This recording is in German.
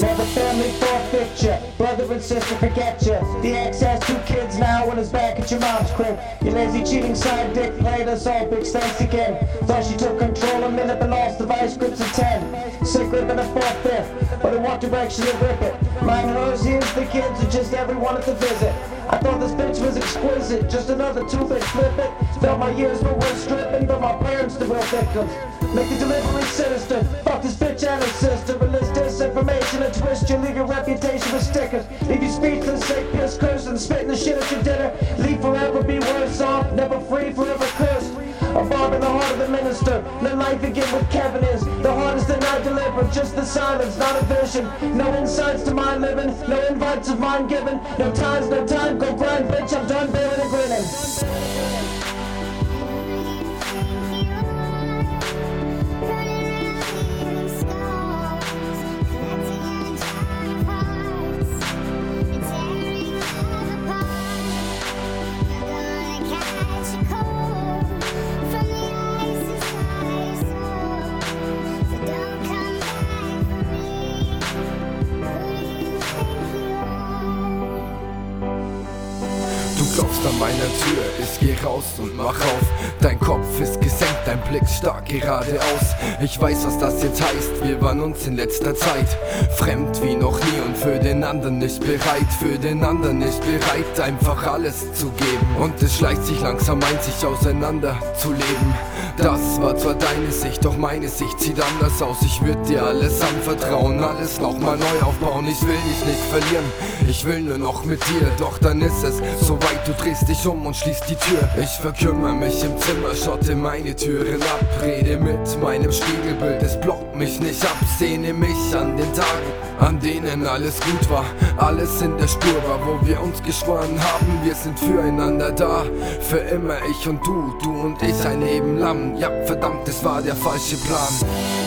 Never family forfeit ya. Brother and sister forget ya. The ex has two kids now and is back at your mom's crib. Your lazy cheating side dick played us all, bitch. Thanks again. Thought she took control a minute but lost the vice grips of ten. Sick ripping a fourth fifth, but in what direction to rip it? Mine, hers, here's the kids, or just everyone at the visit. I thought this bitch was exquisite, just another two-bit flip it. Felt my years were worth stripping, but my parents the real victims. Make the delivery sinister. Fuck this bitch and her sister. Enlist disinformation and twist your legal reputation with stickers. Leave you speechless, say piss, curse, and spitting the shit at your dinner. Leave forever, be worse off, never free, forever cursed. A bomb in the heart of the minister. Let life begin with Kevin is. The hardest that I deliver, just the silence, not a vision. No insights to my living, no invites of mine given. No times, no time, go grind, bitch. I'm done bearing and grinning. Du klopfst an meiner Tür, ich geh raus und mach auf. Dein Kopf ist gesenkt, dein Blick stark geradeaus. Ich weiß, was das jetzt heißt, wir waren uns in letzter Zeit fremd wie noch nie und für den anderen nicht bereit, für den anderen nicht bereit, einfach alles zu geben. Und es schleicht sich langsam ein, sich auseinander zu leben. Das war zwar deine Sicht, doch meine Sicht sieht anders aus. Ich würd dir alles anvertrauen, alles nochmal neu aufbauen. Ich will dich nicht verlieren, ich will nur noch mit dir. Doch dann ist es soweit, du drehst dich um und schließt die Tür. Ich verkümmere mich im Zimmer, schotte meine Türen ab. Rede mit meinem Spiegelbild, es blockt mich nicht ab. Sehne mich an den Tagen, an denen alles gut war. Alles in der Spur war, wo wir uns geschworen haben, wir sind füreinander da. Für immer ich und du, du und ich ein Leben lang. Ja, verdammt, es war der falsche Plan.